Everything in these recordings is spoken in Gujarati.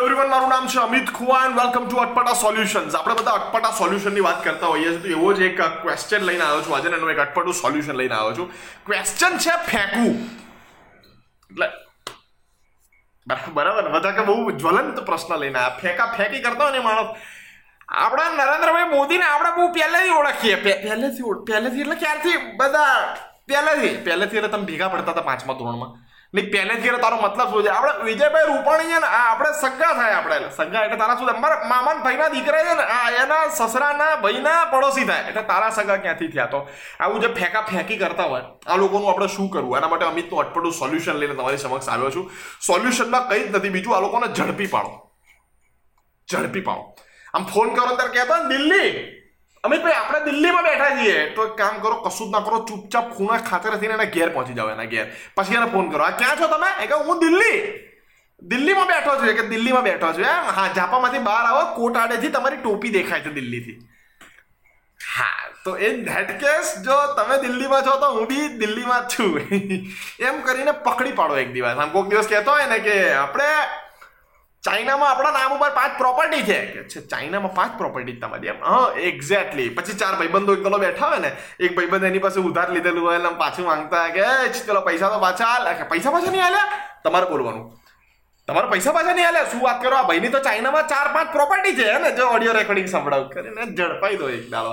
એવરીવન મારું નામ છે Amit Khuva and welcome to Atpata solutions આપણે બધા અટપટા સોલ્યુશનની વાત કરતા હોઈએ છીએ. તો એવો જ એક ક્વેશ્ચન લઈને આવ્યો છું. આજે એનું એક અટપટું સોલ્યુશન લઈને આવ્યો છું. ક્વેશ્ચન છે ફેંકવું. એટલે, બરાબર બધા કે બહુ જ્વલંત પ્રશ્ન લઈને આવ્યા. ફેંકા, ફેંકી કરતા હોય ને માણસ. આપણા નરેન્દ્રભાઈ મોદીને આપણે બહુ પહેલેથી ઓળખીએ. પહેલેથી પહેલેથી એટલે ક્યારથી? બધા પહેલેથી. પહેલેથી એટલે તમે ભેગા પડતા હતા પાંચમા ધોરણમાં. નહીં, પહેલેથી તારો મતલબ શું છે? આપણે વિજયભાઈ રૂપાણી છે ને આપણે સગા થાય આપણે. સગા એટલે તારા શું થાય મારા મામાના ભાઈના દીકરા છે ને આ એના સસરાના ભાઈના પડોશી થાય. એટલે તારા સગા ક્યાંથી થયા? તો આવું જે ફેંકા ફેંકી કરતા હોય, આ લોકોનું આપણે શું કરવું? એના માટે અમિતનું અટપટું સોલ્યુશન લઈને તમારી સમક્ષ આવ્યો છું. સોલ્યુશનમાં કંઈ જ નથી બીજું, આ લોકોને ઝડપી પાડો. ઝડપી પાડો. આમ ફોન કરો ને ત્યારે કહેતો દિલ્હી અમિતભાઈ આપણે દિલ્હીમાં બેઠા છીએ. તો એક કામ કરો કશું જ ના કરો, ચૂપચાપ ખૂણા ખાતે થઈને એના ઘેર પહોંચી જાઓ, એના ઘેર. પછી એને ફોન કરો. આ ક્યાં છો તમે? એ કે હું દિલ્હી. દિલ્હીમાં બેઠો છું કે દિલ્હીમાં બેઠો છું, એમ. હા ઝાપામાંથી બહાર આવો, કોટ આડેથી તમારી ટોપી દેખાય છે દિલ્હીથી. હા, તો એ ધેટ કેસ જો તમે દિલ્હીમાં છો તો હું બી દિલ્હીમાં છું. એમ કરીને પકડી પાડો એક દિવસ. આમ કોઈક દિવસ કહેતો હોય ને કે, આપણે ચાઇનામાં આપણા નામ ઉપર પાંચ પ્રોપર્ટી છે. ચાઇનામાં પાંચ પ્રોપર્ટી તમારી એમ. હા એક્ઝેક્ટલી પછી ચાર ભાઈબંધો એક પેલો બેઠા હોય ને એક ભાઈબંધ એની પાસે ઉધાર લીધેલું હોય ને પાછું માંગતા કે "એ, ચલો પૈસા તો પાછા પૈસા પાછા નહીં આલ્યા? તમારે બોલવાનું. તમારે પૈસા પાછા નહીં આલે શું વાત કરો? આ ભાઈની તો ચાઇનામાં ચાર પાંચ પ્રોપર્ટી છે ને? જો ઓડિયો રેકોર્ડિંગ સંભળાવ. કરીને ઝડપાઈ દો એક દાડો.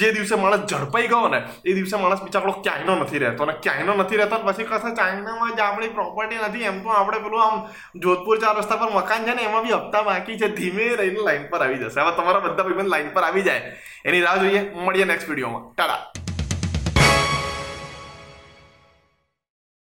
જે દિવસે માણસ ઝડપાઈ ગયો ને, એ દિવસે માણસ બિચારો ક્યાંયનો નથી રહેતો અને ક્યાંયનો નથી રહેતો પછી કશે ચાઇનામાં જ આપણી પ્રોપર્ટી નથી, એમ તો આપણે પેલું આમ જોધપુર ચાર રસ્તા પર મકાન છે ને, એમાં બી હપ્તા બાકી છે, ધીમે રહીને લાઈન પર આવી જશે. હવે તમારા બધા ભાઈબંધ લાઈન પર આવી જાય. એની રાહ જોઈએ. મળીએ નેક્સ્ટ વિડીયોમાં ટાટા.